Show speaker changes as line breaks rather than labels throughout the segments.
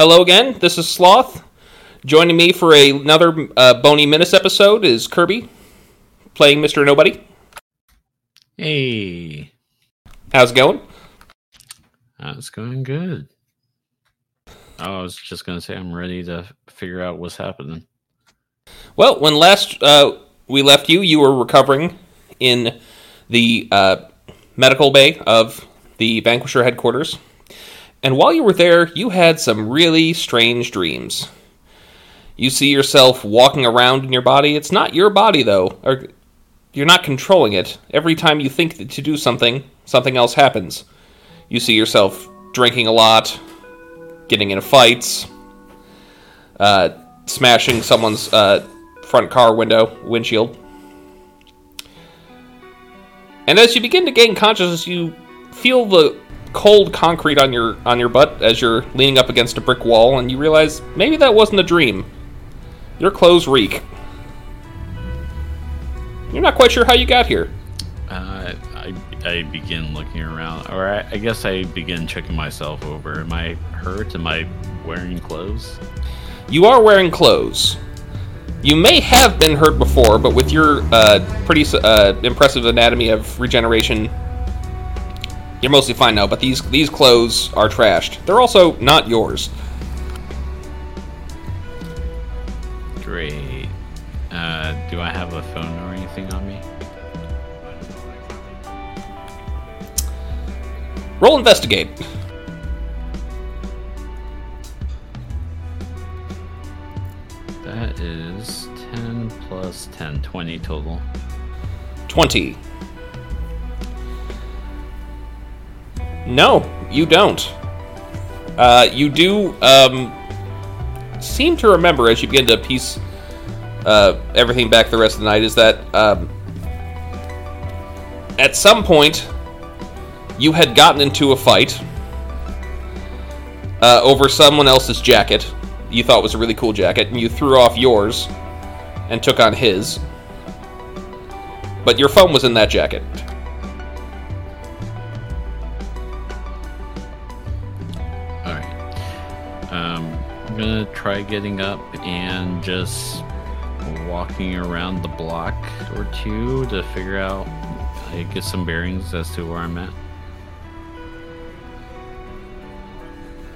Hello again. This is Sloth. Joining me for a, another uh, Bony Menace episode is Kirby, playing Mr. Nobody.
Hey,
How's it going?
uh, it's going good. I was just gonna say I'm ready to figure out what's happening.
Well, when last uh, we left you, you were recovering in the uh, medical bay of the Vanquisher headquarters. And while you were there, you had some really strange dreams. You see yourself walking around in your body. It's not your body, though. Or you're not controlling it. Every time you think to do something, something else happens. You see yourself drinking a lot, getting into fights, uh, smashing someone's uh, front car window windshield. And as you begin to gain consciousness, you feel the cold concrete on your on your butt as you're leaning up against a brick wall, and you realize maybe that wasn't a dream. Your clothes reek. You're not quite sure how you got here.
Uh, I I begin looking around, or I, I guess I begin checking myself over. Am I hurt? Am I wearing clothes?
You are wearing clothes. You may have been hurt before, but with your uh, pretty uh, impressive anatomy of regeneration, you're mostly fine now. But these these clothes are trashed. They're also not yours.
Great. Uh, do I have a phone or anything on me?
Roll investigate.
That is 10 plus 10, 20 total.
20. No, you don't. Uh, you do um, seem to remember as you begin to piece uh, everything back the rest of the night is that um, at some point you had gotten into a fight uh, over someone else's jacket. You thought was a really cool jacket, and you threw off yours and took on his. But your phone was in that jacket.
Gonna try getting up and just walking around the block or two to figure out, I get some bearings as to where I'm at.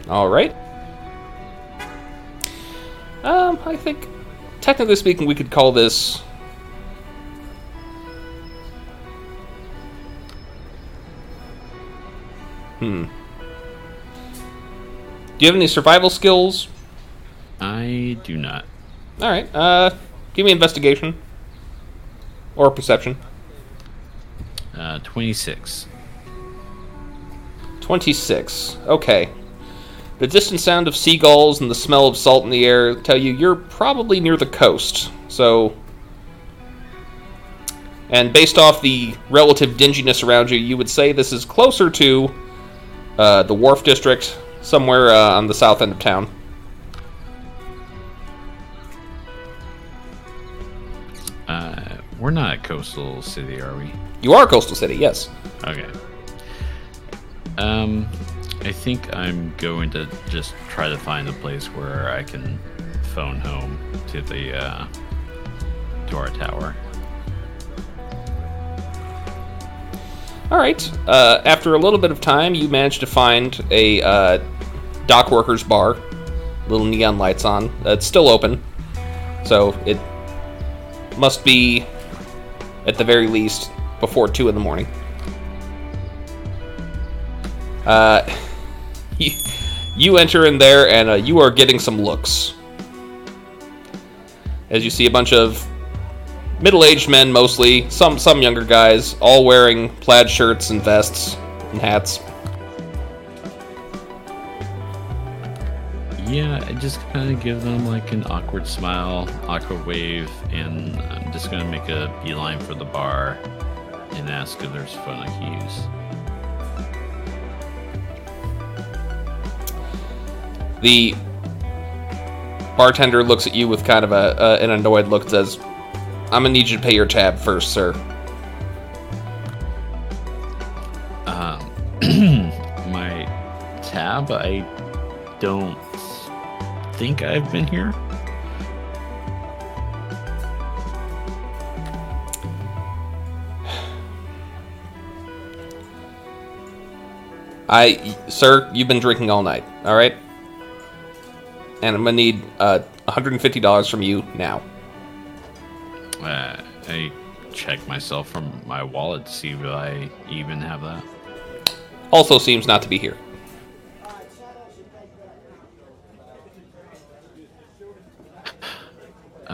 All right. Um, I think, technically speaking, we could call this. Hmm. Do you have any survival skills?
I do not.
All right. Uh, give me investigation or perception.
Uh, 26.
26. Okay. The distant sound of seagulls and the smell of salt in the air tell you you're probably near the coast. So. And based off the relative dinginess around you, you would say this is closer to uh, the Wharf District, somewhere uh, on the south end of town.
We're not a coastal city, are we?
You are a coastal city, yes.
Okay. Um, I think I'm going to just try to find a place where I can phone home to the uh, to our tower.
All right. Uh, after a little bit of time, you manage to find a uh, dock workers bar. Little neon lights on. Uh, it's still open, so it must be at the very least before two in the morning. Uh, you, enter in there, and uh, you are getting some looks as you see a bunch of middle-aged men mostly some some younger guys all wearing plaid shirts and vests and hats
Yeah, I just kind of give them like an awkward smile, awkward wave, and I'm just gonna make a beeline for the bar and ask if there's phone I can use.
the bartender looks at you with kind of a uh, an annoyed look and says i'm gonna need you to pay your tab first sir
Um, my tab, I don't think I've been here.
I, sir, you've been drinking all night. All right, and I'm gonna need uh, 150 dollars from you now.
Uh, I check myself from my wallet to see if I even have that.
Also seems not to be here.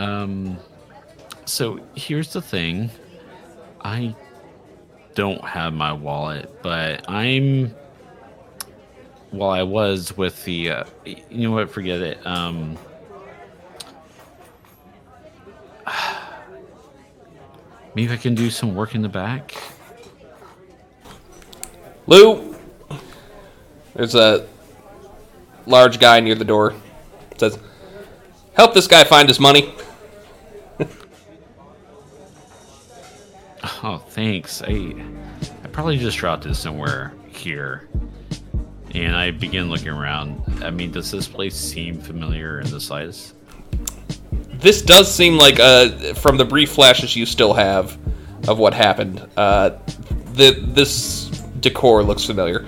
Um, so here's the thing. I don't have my wallet, but I'm. Well, I was with the. Uh, you know what? Forget it. Um. Maybe I can do some work in the back.
Lou, there's a large guy near the door. says, "Help this guy find his money."
Oh, thanks. I I probably just dropped it somewhere here. And I begin looking around. I mean, does this place seem familiar in the slightest?
This does seem like, uh, from the brief flashes you still have of what happened, uh, the this decor looks familiar.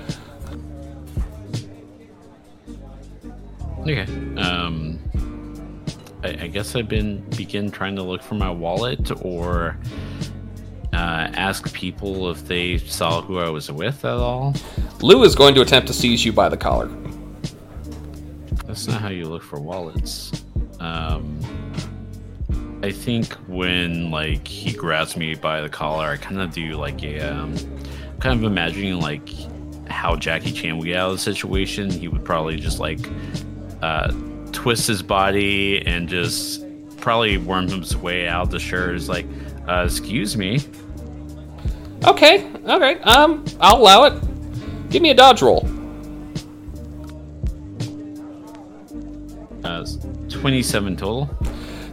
Okay. Um, I, I guess I've been begin trying to look for my wallet or uh, ask people if they saw who I was with at all.
Lou is going to attempt to seize you by the collar.
That's not how you look for wallets. Um, I think when like he grabs me by the collar, I kind of do like a um, kind of imagining like how Jackie Chan would get out of the situation. He would probably just like uh, twist his body and just probably worm his way out of the shirt. Is like, uh, excuse me.
Okay, okay. Um, I'll allow it. Give me a dodge roll.
Uh, 27 total.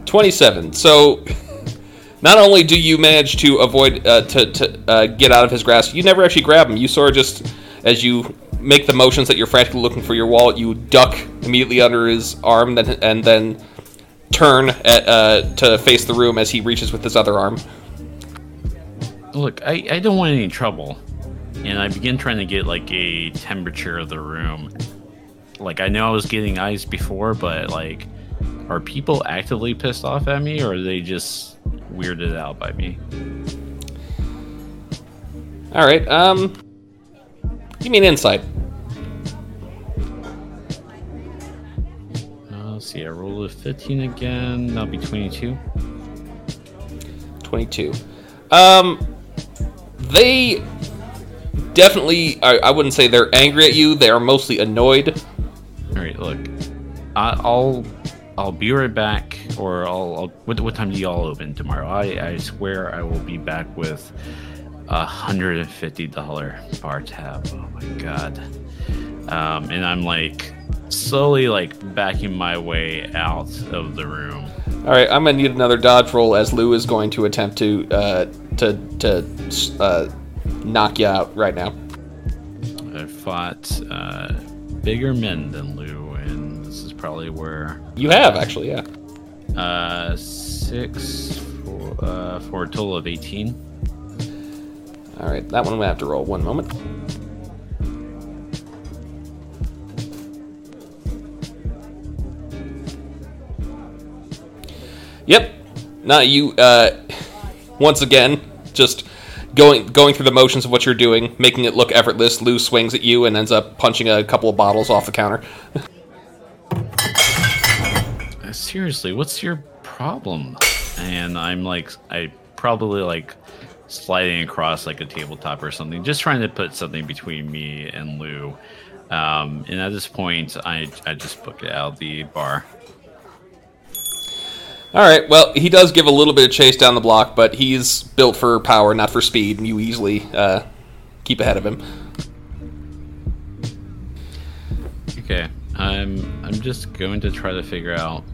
27. So, not only do you manage to avoid uh, to, to uh, get out of his grasp, you never actually grab him. You sort of just, as you make the motions that you're frantically looking for your wallet, you duck immediately under his arm, then and then turn at, uh, to face the room as he reaches with his other arm.
Look, I, I don't want any trouble. And I begin trying to get like a temperature of the room. Like I know I was getting ice before, but like are people actively pissed off at me or are they just weirded out by me?
All right. Um, give me an insight.
Uh, let's see, I rolled a 15 again. That'll be 22.
22. Um, they definitely, I, I wouldn't say they're angry at you. They are mostly annoyed.
All right, look, I, I'll I'll be right back, or I'll, I'll what, what time do y'all open tomorrow? I, I swear I will be back with a hundred and fifty dollar bar tab. Oh my god! Um, and I'm like slowly like backing my way out of the room.
All right, I'm gonna need another dodge roll as Lou is going to attempt to uh, to to uh, knock you out right now.
I fought uh, bigger men than Lou, and this is probably where
You have actually, yeah.
uh, six for, uh, for a total of eighteen.
All right, that one I'm gonna have to roll. One moment. Now you uh, once again just going going through the motions of what you're doing, making it look effortless. Lou swings at you and ends up punching a couple of bottles off the counter.
Uh, seriously, what's your problem? And I'm like, I probably like sliding across like a tabletop or something, just trying to put something between me and Lou. Um, and at this point, I I just book it out of the bar.
All right. Well, he does give a little bit of chase down the block, but he's built for power, not for speed, and you easily uh, keep ahead of him.
Okay, I'm I'm just going to try to figure out.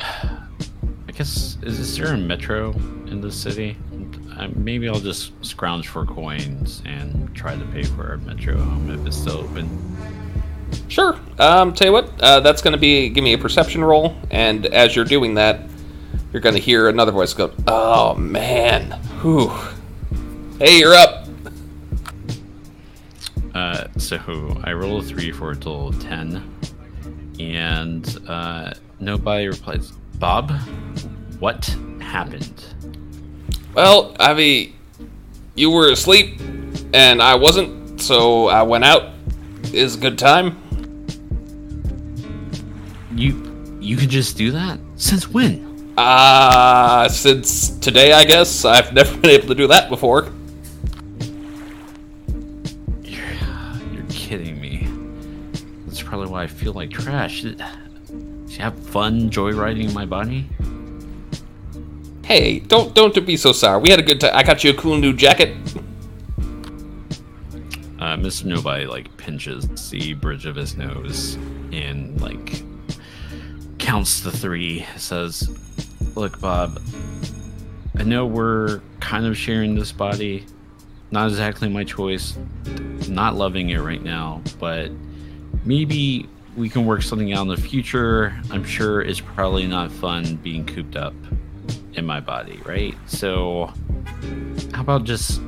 I guess is, there a metro in the city? Uh, maybe I'll just scrounge for coins and try to pay for a metro home if it's still open.
Sure. um, tell you what, uh, that's going to be give me a perception roll, and as you're doing that, you're going to hear another voice go, "Oh man, whew. Hey, you're up."
Uh, so I roll a three for a total of ten, and uh, nobody replies. Bob, what happened?
Well, Avi, you were asleep, and I wasn't, so I went out. Is a good time.
You you could just do that? Since when?
Uh, since today, I guess. I've never been able to do that before.
You're, you're kidding me. That's probably why I feel like trash. Did, did you have fun joyriding my body?
Hey, don't don't be so sour. We had a good time. I got you a cool new jacket.
Uh, Mr. Nobody like pinches the bridge of his nose and like counts the three. Says, "Look, Bob, I know we're kind of sharing this body. Not exactly my choice. Not loving it right now, but maybe we can work something out in the future. I'm sure it's probably not fun being cooped up in my body, right? So, how about just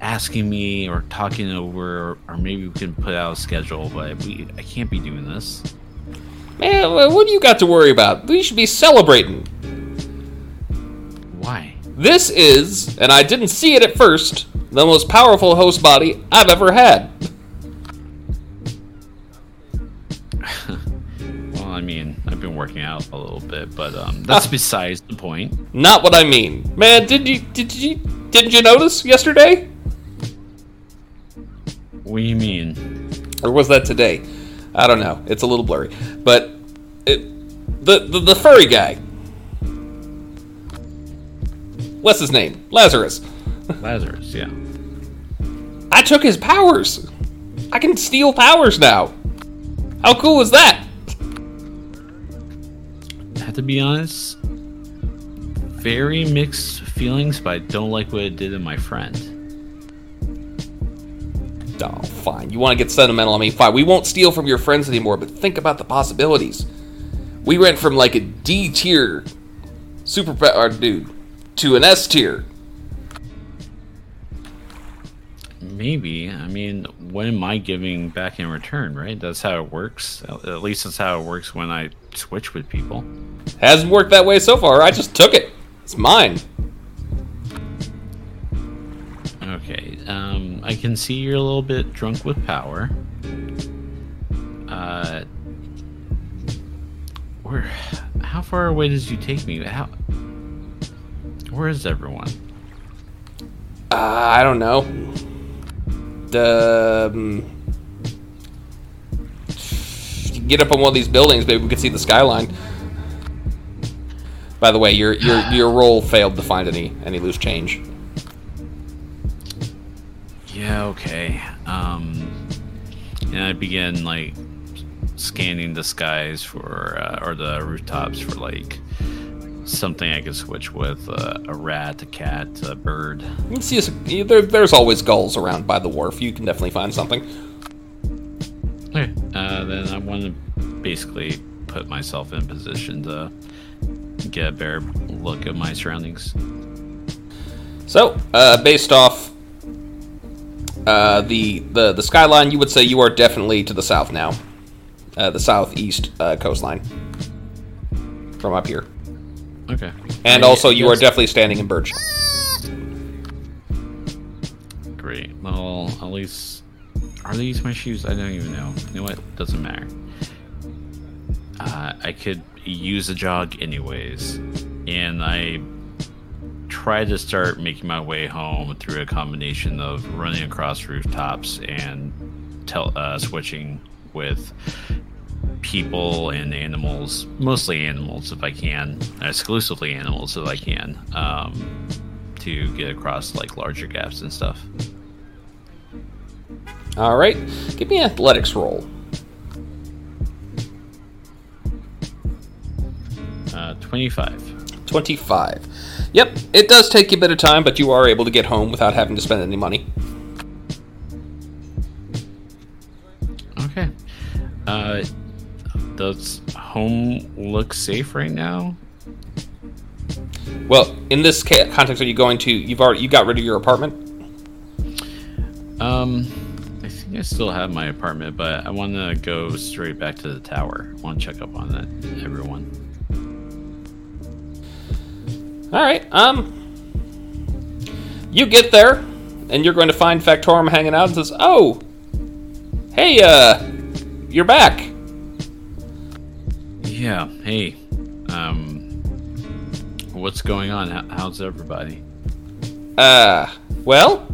asking me or talking over, or maybe we can put out a schedule? But we, I can't be doing this.
Man, what do you got to worry about? We should be celebrating.
Why?
This is, and I didn't see it at first, the most powerful host body I've ever had.
well, I mean, I've been working out a little bit, but um, that's
Ah.
besides the point.
Not what I mean. Man, did you did you didn't you notice yesterday?
What do you mean?
Or was that today? I don't know. It's a little blurry. But it, the, the the furry guy. What's his name? Lazarus.
Lazarus, yeah.
I took his powers. I can steal powers now. How cool is that?
I have to be honest, very mixed feelings, but I don't like what it did to my friend.
Oh, fine. You want to get sentimental on me? Fine. We won't steal from your friends anymore, but think about the possibilities. We went from like a D tier super power dude to an S tier.
Maybe. I mean, what am I giving back in return, right? That's how it works. At least that's how it works when I switch with people.
Hasn't worked that way so far. I just took it. It's mine.
I can see you're a little bit drunk with power. Uh, where? How far away does you take me? How? Where is everyone?
Uh, I don't know. The um, get up on one of these buildings, maybe we could see the skyline. By the way, your your your roll failed to find any any loose change.
Yeah. Okay. Um, and I begin like scanning the skies for uh, or the rooftops for like something I could switch with uh, a rat, a cat, a bird.
You can see there, there's always gulls around by the wharf. You can definitely find something.
Okay. Uh, then I want to basically put myself in position to get a better look at my surroundings.
So, uh, based off uh, the, the the skyline, you would say you are definitely to the south now, uh, the southeast uh, coastline from up here,
Okay.
and also you are definitely standing in Birch.
Great. Well, at least are these my shoes? I don't even know. You know what? Doesn't matter. Uh, I could use a jog anyways, and I tried to start making my way home through a combination of running across rooftops and tel- uh, switching with people and animals, mostly animals if I can, exclusively animals if I can, um, to get across like larger gaps and stuff.
All right, give me an athletics roll.
Uh, 25.
25. Yep, it does take you a bit of time, but you are able to get home without having to spend any money.
Okay. Uh, does home look safe right now?
Well, in this ca- context, are you going to? You've already you got rid of your apartment.
Um, I think I still have my apartment, but I want to go straight back to the tower. I want to check up on that, everyone.
All right. Um, you get there, and you're going to find Factorum hanging out and says, "Oh, hey, uh, you're back."
Yeah. Hey. Um, what's going on? How's everybody?
Uh, well,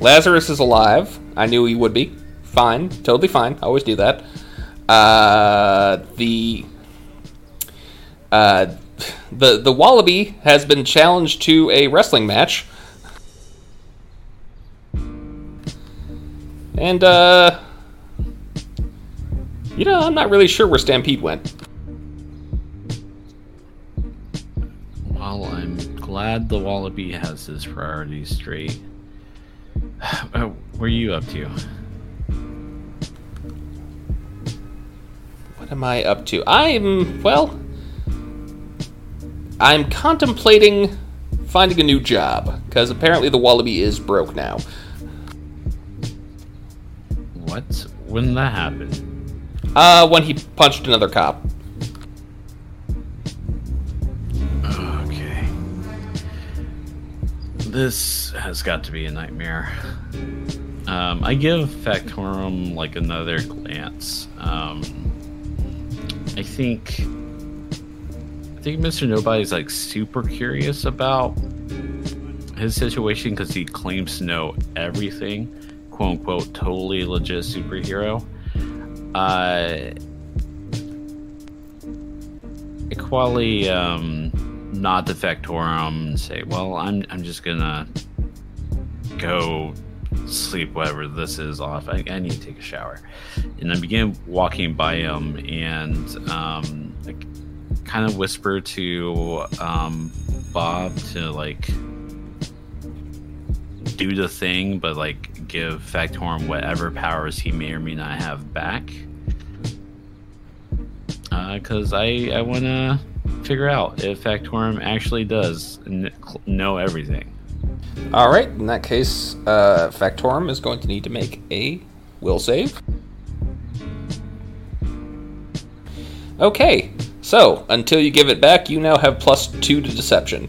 Lazarus is alive. I knew he would be. Fine, totally fine. I always do that. Uh, the uh, the the wallaby has been challenged to a wrestling match, and uh, you know, I'm not really sure where Stampede went.
Well, I'm glad the wallaby has his priorities straight. Uh, what are you up to?
What am I up to? I'm, well, I'm contemplating finding a new job, because apparently the Wallaby is broke now.
What? When that happened?
Uh, when he punched another cop.
Okay. This has got to be a nightmare. Um, I give Factorum like another glance. Um, I think I think Mr. Nobody's like super curious about his situation because he claims to know everything, quote unquote, totally legit superhero. Uh, equally um, nod to Factorum and say, "Well, I'm I'm just gonna go sleep whatever this is off. I, I need to take a shower." And I begin walking by him and um, like, kind of whisper to um, Bob to like do the thing, but like give Factorum whatever powers he may or may not have back. Because I I want to figure out if Factorum actually does kn- know everything.
All right, in that case, uh, Factorum is going to need to make a will save. Okay, so until you give it back, you now have plus two to deception.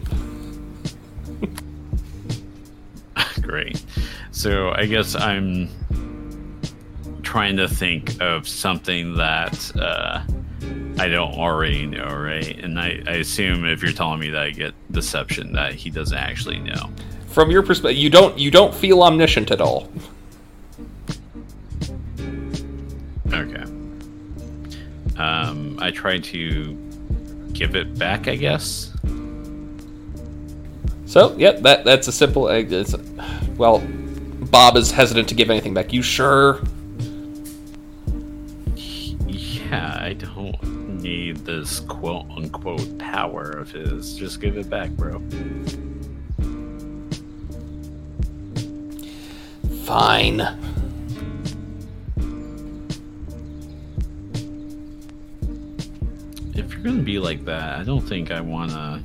Great. So I guess I'm trying to think of something that uh, I don't already know, right? And I, I assume if you're telling me that I get deception, that he doesn't actually know.
From your perspective, you don't you don't feel omniscient at all.
Okay. Um, I try to give it back, I guess.
So, yep, that that's a simple. uh, It's, well, Bob is hesitant to give anything back. You sure?
Yeah, I don't need this quote unquote power of his. Just give it back, bro.
Fine.
You're gonna be like that, I don't think I wanna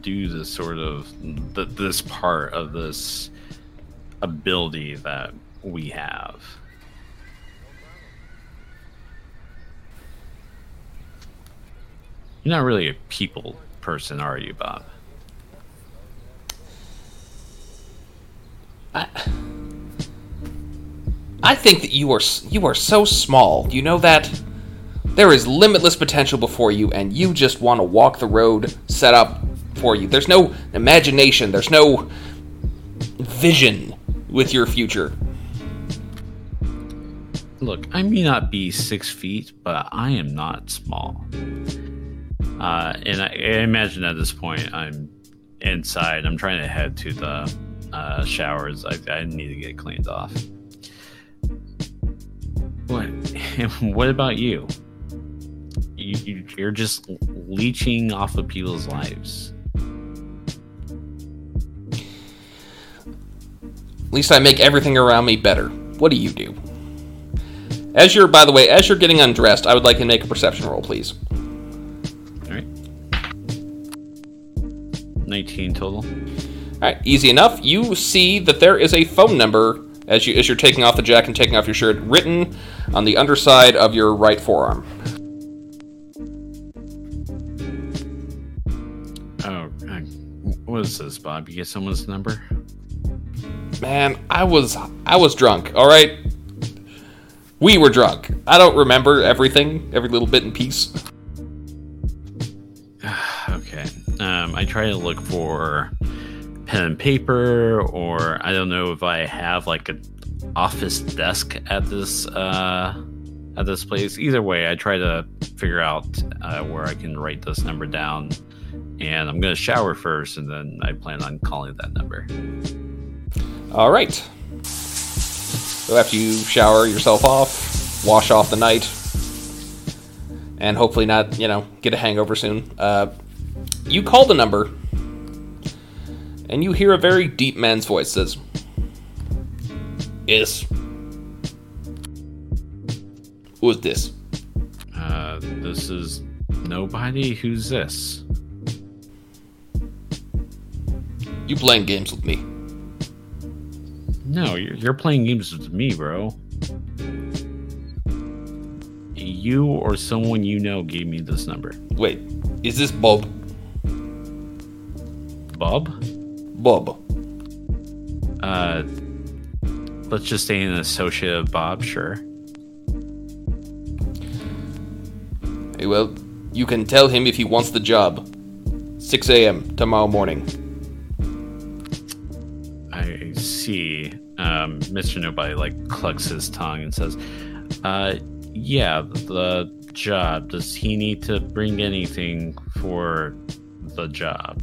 do this sort of th- this part of this ability that we have. You're not really a people person, are you, Bob?
I I think that you are you are so small. You know that there is limitless potential before you, and you just want to walk the road set up for you. There's no imagination. There's no vision with your future.
Look, I may not be six feet, but I am not small. Uh, and I, I imagine at this point I'm inside. I'm trying to head to the uh, showers. I, I need to get cleaned off. What? what about you? You? you? You're just leeching off of people's lives.
At least I make everything around me better. What do you do? As you're, by the way, as you're getting undressed, I would like you to make a perception roll, please.
All right. 19 total.
All right, easy enough. You see that there is a phone number as you as you're taking off the jacket and taking off your shirt, written on the underside of your right forearm.
What is this, Bob? You get someone's number?
Man, I was I was drunk. All right, we were drunk. I don't remember everything, every little bit and piece.
okay. Um, I try to look for pen and paper, or I don't know if I have like an office desk at this uh, at this place. Either way, I try to figure out uh, where I can write this number down. And I'm gonna shower first, and then I plan on calling that number.
All right. So after you shower yourself off, wash off the night, and hopefully not, you know, get a hangover soon, uh, you call the number, and you hear a very deep man's voice says, "Yes." Who's this?
Uh, this is nobody. Who's this?
You playing games with me?
No, you're, you're playing games with me, bro. You or someone you know gave me this number.
Wait, is this Bob?
Bob?
Bob.
Uh, let's just say an associate of Bob, sure.
Hey, well, you can tell him if he wants the job. 6 a.m. tomorrow morning.
See. Um, Mr. Nobody like clucks his tongue and says, uh, yeah, the job. Does he need to bring anything for the job?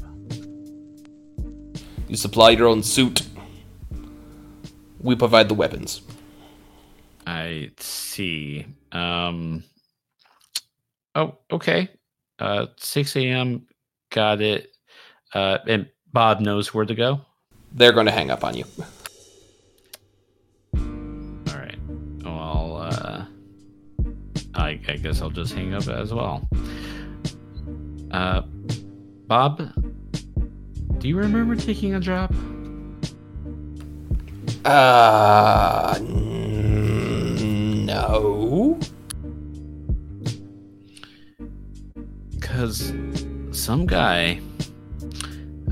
You supply your own suit. We provide the weapons.
I see. Um, oh, okay. Uh, 6 a.m. Got it. Uh, and Bob knows where to go.
They're going to hang up on you.
All right. Well, uh, I, I guess I'll just hang up as well. Uh, Bob, do you remember taking a job?
Uh, no.
Because some guy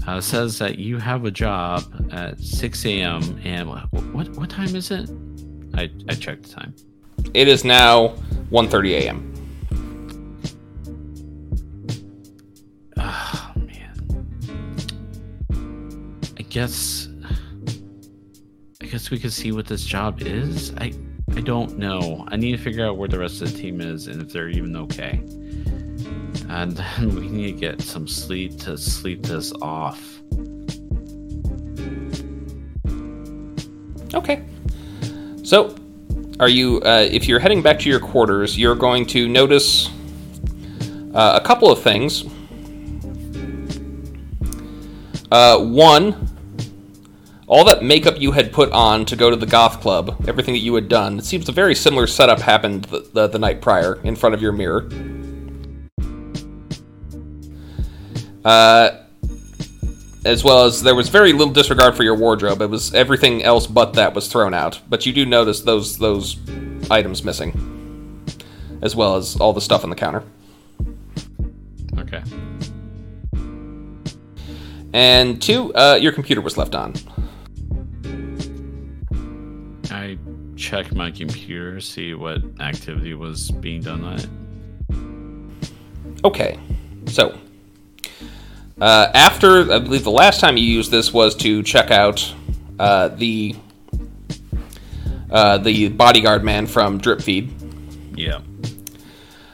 uh, says that you have a job at 6 a.m. and what, what time is it? I I checked the time.
It is now 1:30 a.m.
Oh man. I guess I guess we could see what this job is. I I don't know. I need to figure out where the rest of the team is and if they're even okay. And then we need to get some sleep to sleep this off.
Okay. So, are you? Uh, if you're heading back to your quarters, you're going to notice uh, a couple of things. Uh, one, all that makeup you had put on to go to the goth club, everything that you had done, it seems a very similar setup happened the, the, the night prior in front of your mirror. Uh, as well as there was very little disregard for your wardrobe. It was everything else but that was thrown out. But you do notice those those items missing, as well as all the stuff on the counter.
Okay.
And two, uh, your computer was left on.
I checked my computer, see what activity was being done on it.
Okay, so uh, after I believe the last time you used this was to check out uh, the uh, the bodyguard man from Drip Feed.
Yeah.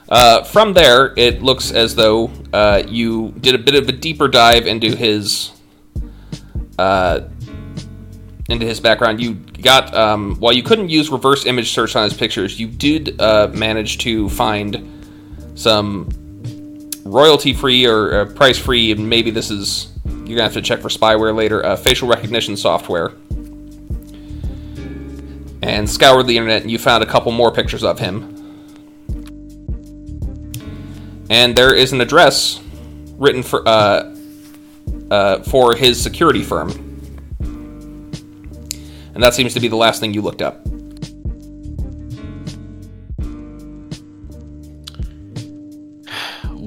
Uh, from there, it looks as though uh, you did a bit of a deeper dive into his uh, into his background. You got um, while you couldn't use reverse image search on his pictures, you did uh, manage to find some royalty free or uh, price free, and maybe this is you're gonna have to check for spyware later. Uh, facial recognition software. and scoured the internet, and you found a couple more pictures of him. And there is an address written for uh, uh, for his security firm, and that seems to be the last thing you looked up.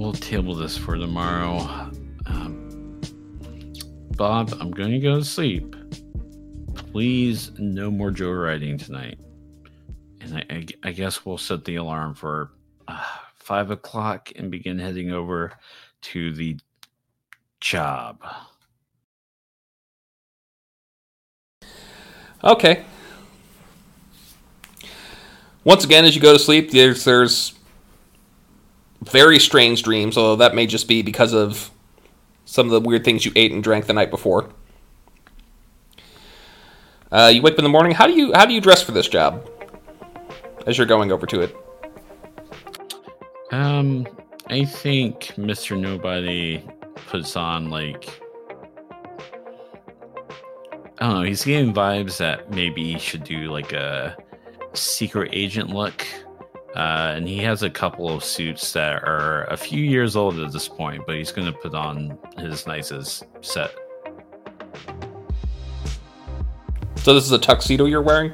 We'll table this for tomorrow. Um, Bob, I'm going to go to sleep. Please, no more joyriding tonight. And I, I, I guess we'll set the alarm for uh, five o'clock and begin heading over to the job.
Okay. Once again, as you go to sleep, there's, there's very strange dreams, although that may just be because of some of the weird things you ate and drank the night before. Uh, you wake up in the morning. How do you how do you dress for this job? As you're going over to it.
Um, I think Mr. Nobody puts on like I don't know, he's getting vibes that maybe he should do like a secret agent look. Uh, and he has a couple of suits that are a few years old at this point, but he's going to put on his nicest set.
So this is a tuxedo you're wearing?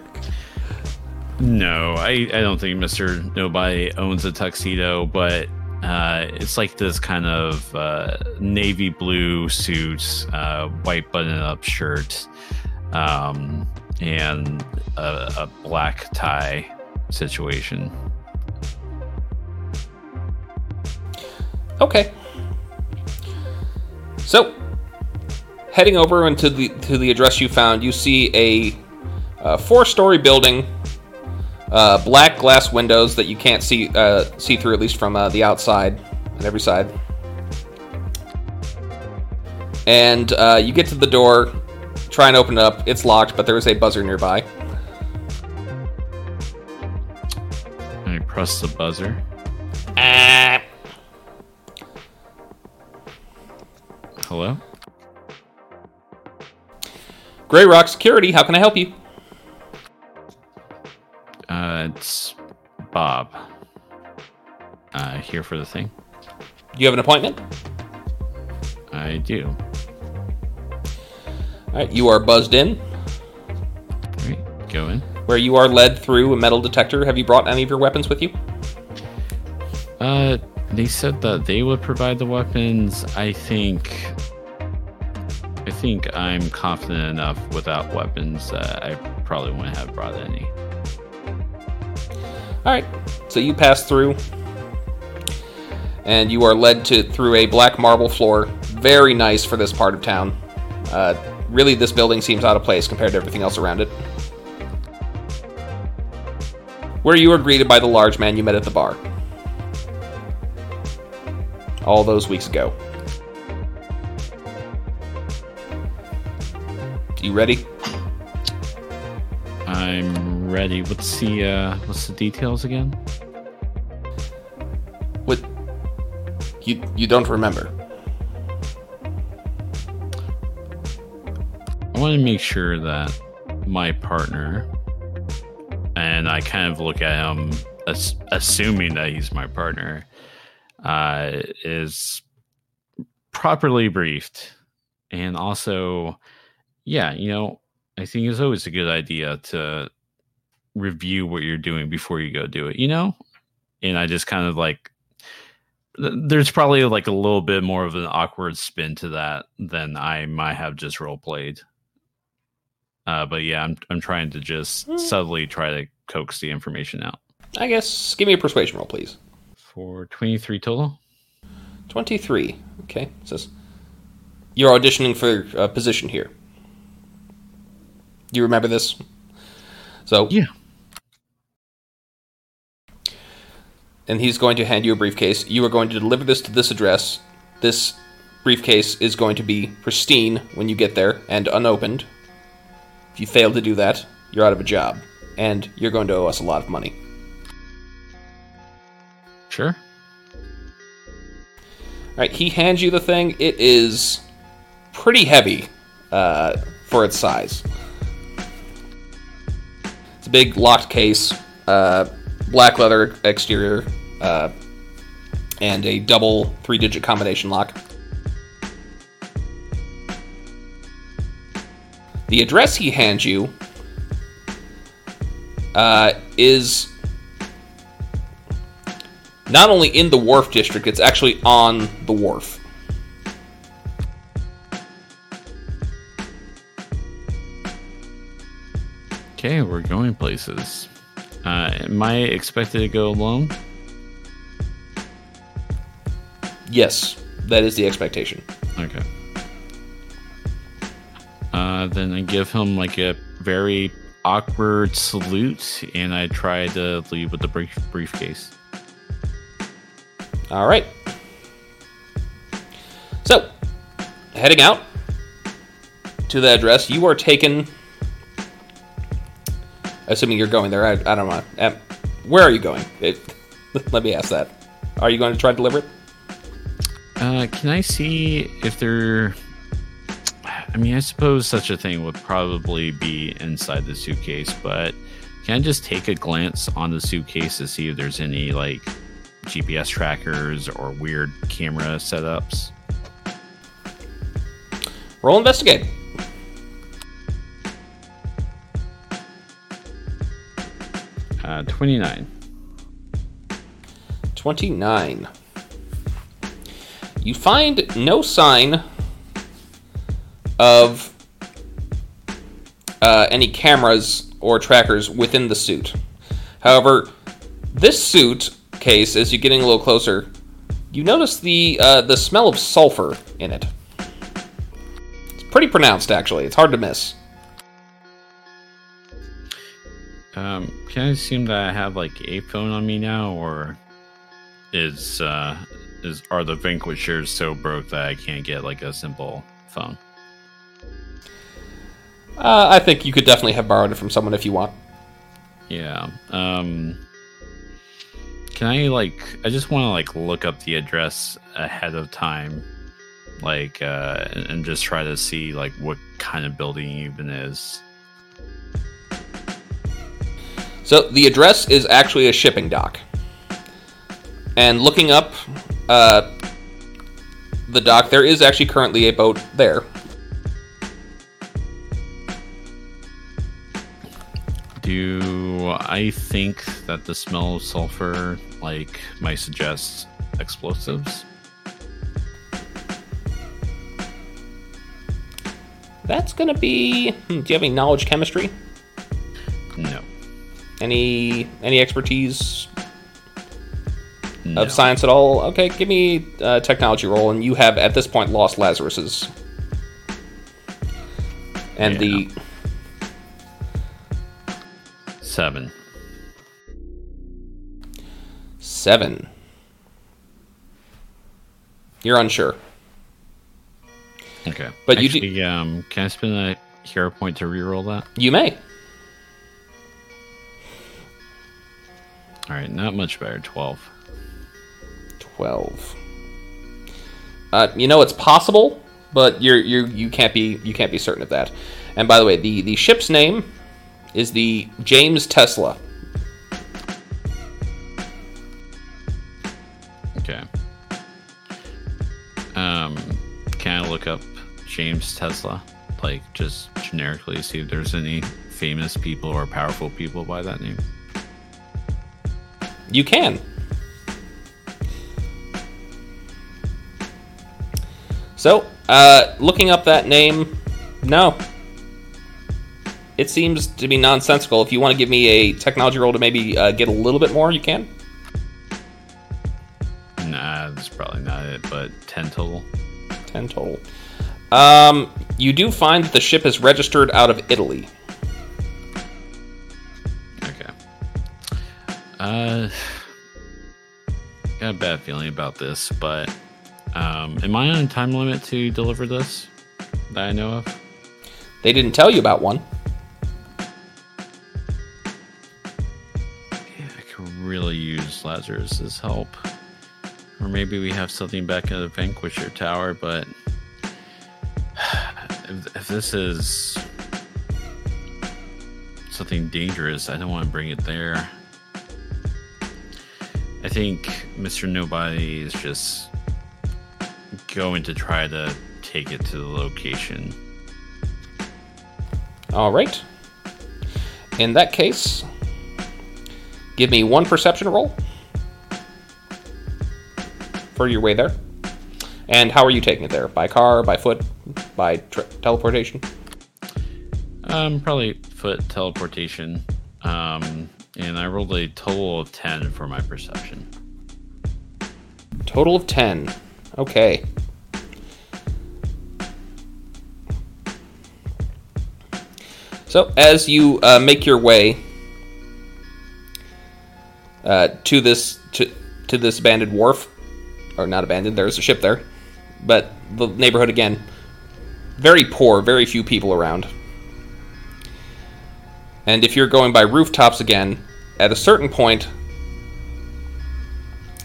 No, I, I don't think Mr. Nobody owns a tuxedo, but uh, it's like this kind of uh, navy blue suit, uh, white button up shirt, um, and a, a black tie situation.
Okay. So, heading over into the to the address you found, you see a, uh four-story building, uh, black glass windows that you can't see uh, see through at least from uh, the outside on every side. And uh, you get to the door, try and open it up. It's locked, but there is a buzzer nearby.
I press the buzzer. Hello?
Gray Rock Security, how can I help you?
Uh, it's Bob. Uh, here for the thing.
Do you have an appointment?
I do.
All right, you are buzzed in.
Right, go in.
where you are led through a metal detector. Have you brought any of your weapons with you?
Uh, they said that they would provide the weapons. I think. I think I'm confident enough without weapons that I probably wouldn't have brought any.
All right. So you pass through, and you are led to through a black marble floor. Very nice for this part of town. Uh, really, this building seems out of place compared to everything else around it. Where you are greeted by the large man you met at the bar. All those weeks ago. You ready?
I'm ready. What's the uh, what's the details again?
What? You you don't remember?
I want to make sure that my partner, and I kind of look at him, as, assuming that he's my partner, uh, is properly briefed. And also, yeah, you know, I think it's always a good idea to review what you're doing before you go do it, you know? And I just kind of like, there's probably like a little bit more of an awkward spin to that than I might have just role played. Uh, but yeah, I'm I'm trying to just subtly try to coax the information out.
I guess. Give me a persuasion roll, please.
For 23 total.
23. Okay. Says you're auditioning for a position here. Do you remember this? So
Yeah.
and he's going to hand you a briefcase. You are going to deliver this to this address. This briefcase is going to be pristine when you get there and unopened. If you fail to do that, you're out of a job, and you're going to owe us a lot of money.
Sure.
All right, he hands you the thing. It is pretty heavy uh, for its size. It's a big locked case, uh, black leather exterior, uh, and a double three digit combination lock. The address he hands you uh, is not only in the wharf district, it's actually on the wharf.
Okay, we're going places. Uh, am I expected to go alone?
Yes, that is the expectation.
Okay. Uh, then I give him like a very awkward salute, and I try to leave with the brief- briefcase.
All right. So, heading out to the address, you are taken. Assuming you're going there, I, I don't know. Um, where are you going? It, let me ask that. Are you going to try to deliver it?
Uh, can I see if there? I mean, I suppose such a thing would probably be inside the suitcase, but can I just take a glance on the suitcase to see if there's any like GPS trackers or weird camera setups?
Roll investigate.
Uh, 29.
29. You find no sign of uh, any cameras or trackers within the suit. However, this suit case, as you're getting a little closer, you notice the uh, the smell of sulfur in it. It's pretty pronounced, actually. It's hard to miss.
Um, can I assume that I have like a phone on me now, or is uh, is are the Vanquishers so broke that I can't get like a simple phone?
Uh, I think you could definitely have borrowed it from someone if you want.
Yeah. Um, can I like? I just want to like look up the address ahead of time, like, uh, and, and just try to see like what kind of building it even is.
So the address is actually a shipping dock. And looking up uh, the dock, there is actually currently a boat there.
Do I think that the smell of sulfur like might suggest explosives?
That's gonna be. Hmm, do you have any knowledge chemistry?
No.
Any any expertise
No.
of science at all? Okay, give me a technology roll, and you have at this point lost Lazarus's. And the
Seven.
seven. You're unsure.
Okay.
But you do-
um, can I spend a hero point to reroll that?
You may.
All right, not much better. Twelve.
12 uh, you know it's possible but you're you you can't be you can't be certain of that and by the way the the ship's name is the James Tesla
Okay. Um, can I look up James Tesla, like just generically, see if there's any famous people or powerful people by that name?
you can so uh, looking up that name no it seems to be nonsensical if you want to give me a technology roll to maybe uh, get a little bit more you can
Nah, that's probably not it. But ten total.
10 total. Um, you do find that the ship is registered out of Italy.
Okay. Uh, got a bad feeling about this, but um, am I on a time limit to deliver this that I know of?
They didn't tell you about one.
Really use Lazarus's help. Or maybe we have something back at the Vanquisher Tower, but if, if this is something dangerous, I don't want to bring it there. I think Mr. Nobody is just going to try to take it to the location.
All right. In that case, give me one perception roll for your way there. And how are you taking it there? By car, by foot, by tra- teleportation?
Um, probably foot teleportation. Um, and I rolled a total of 10 for my perception.
Total of 10. Okay. So, as you uh, make your way uh, to this to, to this abandoned wharf, or not abandoned, there's a ship there, but the neighborhood again, very poor, very few people around. And if you're going by rooftops again, at a certain point,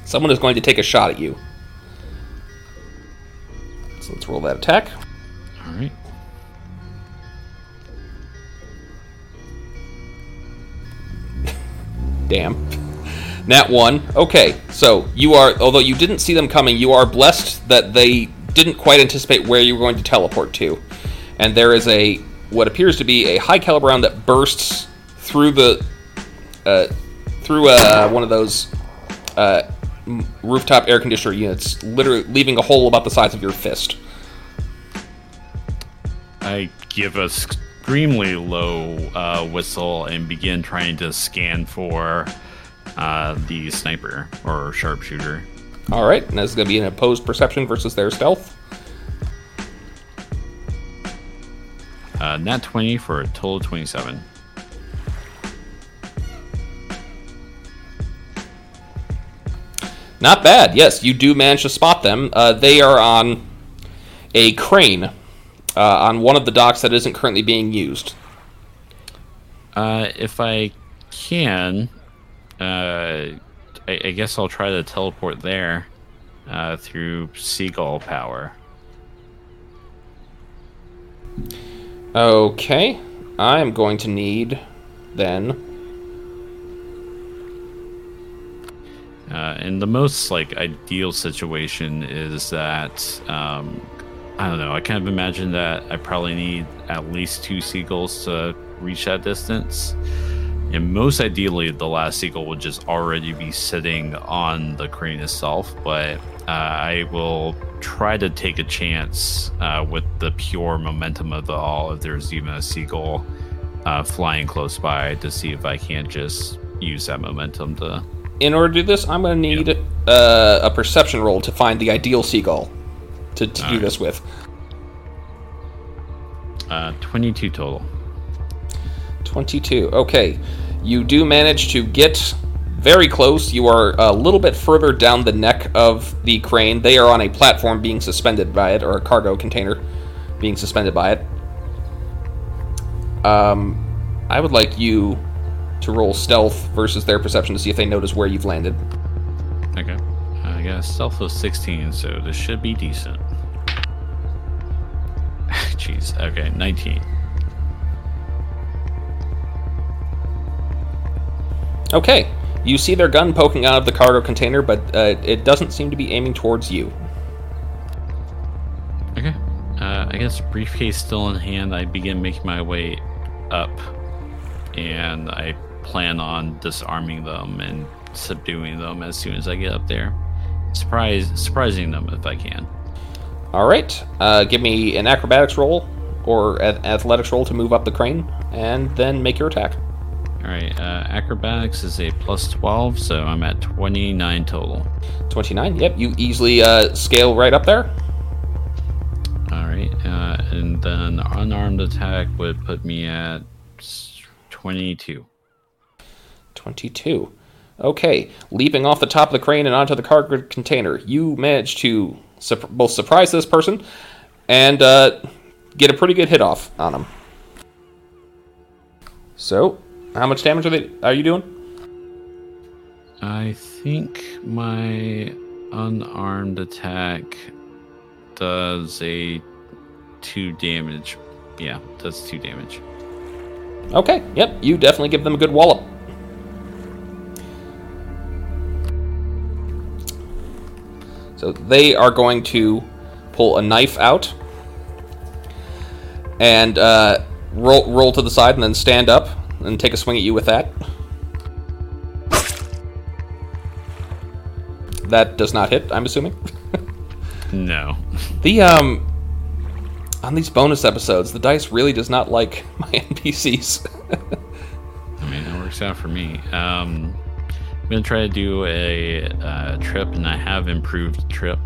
someone is going to take a shot at you. So let's roll that attack.
All right.
Damn. Nat 1. Okay, so you are, although you didn't see them coming, you are blessed that they didn't quite anticipate where you were going to teleport to. And there is a, what appears to be a high caliber round that bursts through the, uh, through uh, one of those uh, rooftop air conditioner units, literally leaving a hole about the size of your fist.
I give a extremely low uh, whistle and begin trying to scan for uh, the sniper or sharpshooter.
All right, and this is going to be an opposed perception versus their stealth.
Uh, nat 20 for a total of 27.
Not bad. Yes, you do manage to spot them. Uh, they are on a crane uh, on one of the docks that isn't currently being used.
Uh, if I can, uh, I, I guess I'll try to teleport there uh, through seagull power.
Okay, I'm going to need then.
Uh, and the most like ideal situation is that um, I don't know. I kind of imagine that I probably need at least two seagulls to reach that distance. And most ideally, the last seagull would just already be sitting on the crane itself. But uh, I will try to take a chance uh, with the pure momentum of the all. If there's even a seagull uh, flying close by, to see if I can't just use that momentum to
In order to do this, I'm going to need uh, a perception roll to find the ideal seagull to, to do
Alright.
this with.
uh, 22 total.
22. Okay. You do manage to get very close. You are a little bit further down the neck of the crane. They are on a platform being suspended by it, or a cargo container being suspended by it. Um, I would like you to roll stealth versus their perception to see if they notice where you've landed.
Okay. I got a stealth of 16, so this should be decent. Jeez. Okay, 19.
Okay. You see their gun poking out of the cargo container, but uh, it doesn't seem to be aiming towards you.
Okay. Uh, I guess briefcase still in hand. I begin making my way up, and I plan on disarming them and subduing them as soon as I get up there. Surprise, surprising them if I can.
All right. Uh, give me an acrobatics roll or an athletics roll to move up the crane, and then make your attack.
All right. Uh, acrobatics is a plus 12, so I'm at 29 total.
29. Yep, you easily uh, scale right up there.
All right, uh, and then unarmed attack would put me at 22.
22. Okay, leaping off the top of the crane and onto the cargo container, you manage to sup- both surprise this person and uh, get a pretty good hit off on him. So, how much damage are they? Are you doing?
I think my unarmed attack does a two damage. Yeah, does two damage.
Okay, yep, you definitely give them a good wallop. So they are going to pull a knife out and uh, roll roll to the side and then stand up and take a swing at you with that. That does not hit, I'm assuming.
No.
The um on these bonus episodes, the dice really does not like my NPCs.
I mean, it works out for me. Um, I'm gonna try to do a uh, trip, and I have improved trip.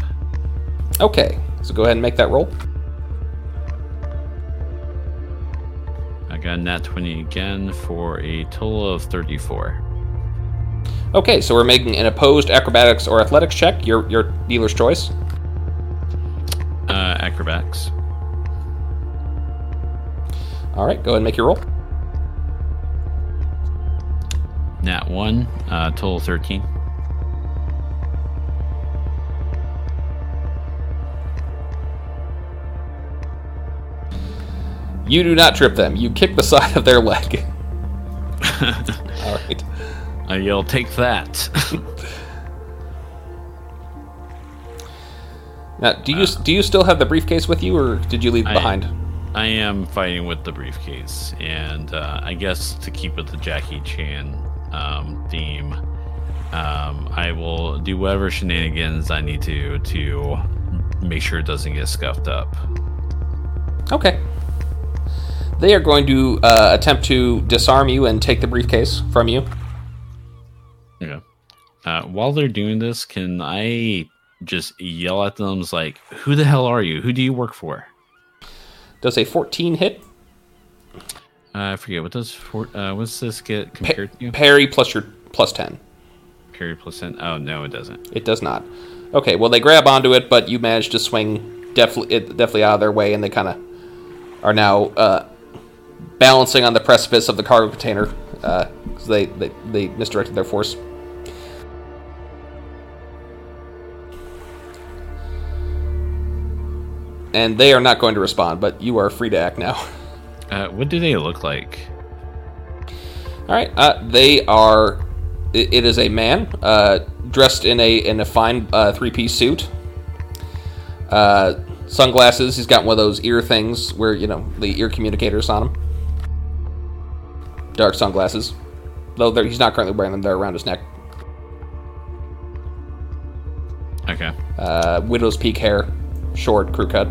okay, so go ahead and make that roll.
I got a nat 20 again for a total of 34.
Okay, so we're making an opposed acrobatics or athletics check. Your your dealer's choice.
Uh, acrobatics.
All right, go ahead and make your roll.
Nat 1, uh, total 13.
You do not trip them. You kick the side of their leg. All right.
I yell, take that.
Now, do you do you still have the briefcase with you, or did you leave it
I-
behind?
I am fighting with the briefcase, and uh, I guess to keep with the Jackie Chan um, theme, um, I will do whatever shenanigans I need to to make sure it doesn't get scuffed up.
Okay. They are going to uh, attempt to disarm you and take the briefcase from you.
Okay. Uh, while they're doing this, can I just yell at them it's like, "Who the hell are you? Who do you work for?"
Does a 14 hit?
Uh, I forget what does for, uh, what's this get compared to?
Parry plus your plus 10.
Parry percent? Oh no, it doesn't.
It does not. Okay, well they grab onto it, but you manage to swing definitely it definitely out of their way, and they kind of are now uh, balancing on the precipice of the cargo container because they, they they misdirected their force. And they are not going to respond, but you are free to act now.
Uh, what do they look like?
All right, uh, they are. It, it is a man uh, dressed in a in a fine uh, three piece suit. Uh, sunglasses. He's got one of those ear things where you know the ear communicators on him. Dark sunglasses, though he's not currently wearing them. They're around his neck.
Okay.
Uh, widow's peak hair, short crew cut.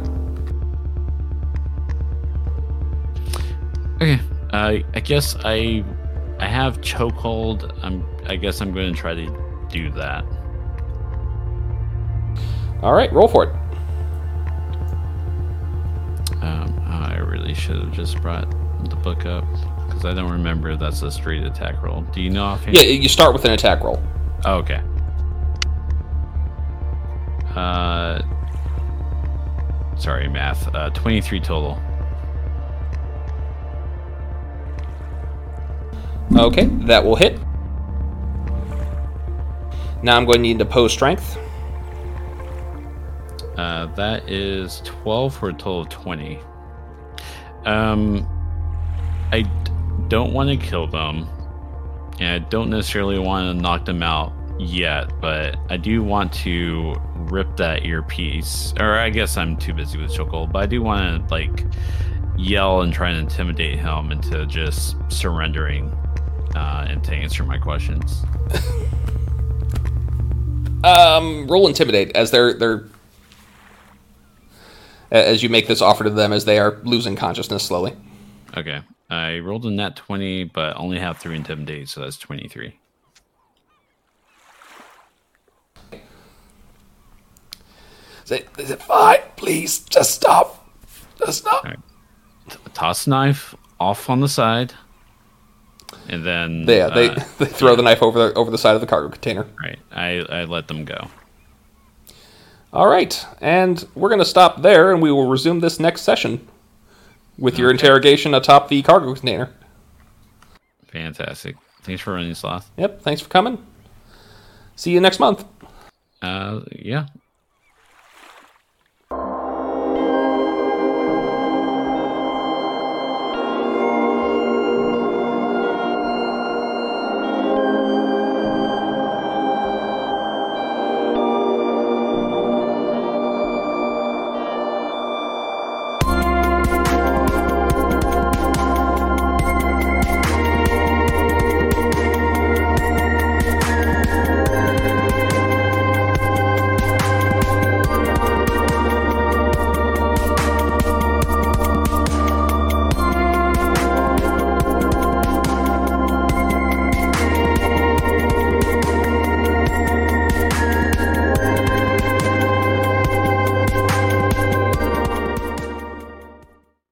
Okay. Uh, I guess I I have chokehold. I'm. I guess I'm going to try to do that.
All right, roll for it.
Um, I really should have just brought the book up because I don't remember if that's a straight attack roll. Do you know offhand?
Yeah, you start with an attack roll.
Oh, okay. Uh, sorry, math. Uh, 23 total.
Okay, that will hit. Now I'm going to need to pose strength.
Uh, that is 12 for a total of 20. Um, I don't want to kill them, and I don't necessarily want to knock them out yet, but I do want to rip that earpiece. Or I guess I'm too busy with chokehold, but I do want to like yell and try and intimidate him into just surrendering uh, and to answer my questions.
Um, roll intimidate as they're they're as you make this offer to them as they are losing consciousness slowly.
Okay, I rolled a net 20, but only have three intimidate, so that's 23.
Say, they say, fine, please, just stop, just stop.
Alright. toss knife off on the side, and then
They, yeah, they,
uh,
they throw the knife over the over the side of the cargo container.
right. I I let them go.
All right, and we're going to stop there, and we will resume this next session with your interrogation atop the cargo container.
Fantastic. Thanks for running, sloth.
Yep, thanks for coming. See you next month.
Uh, yeah.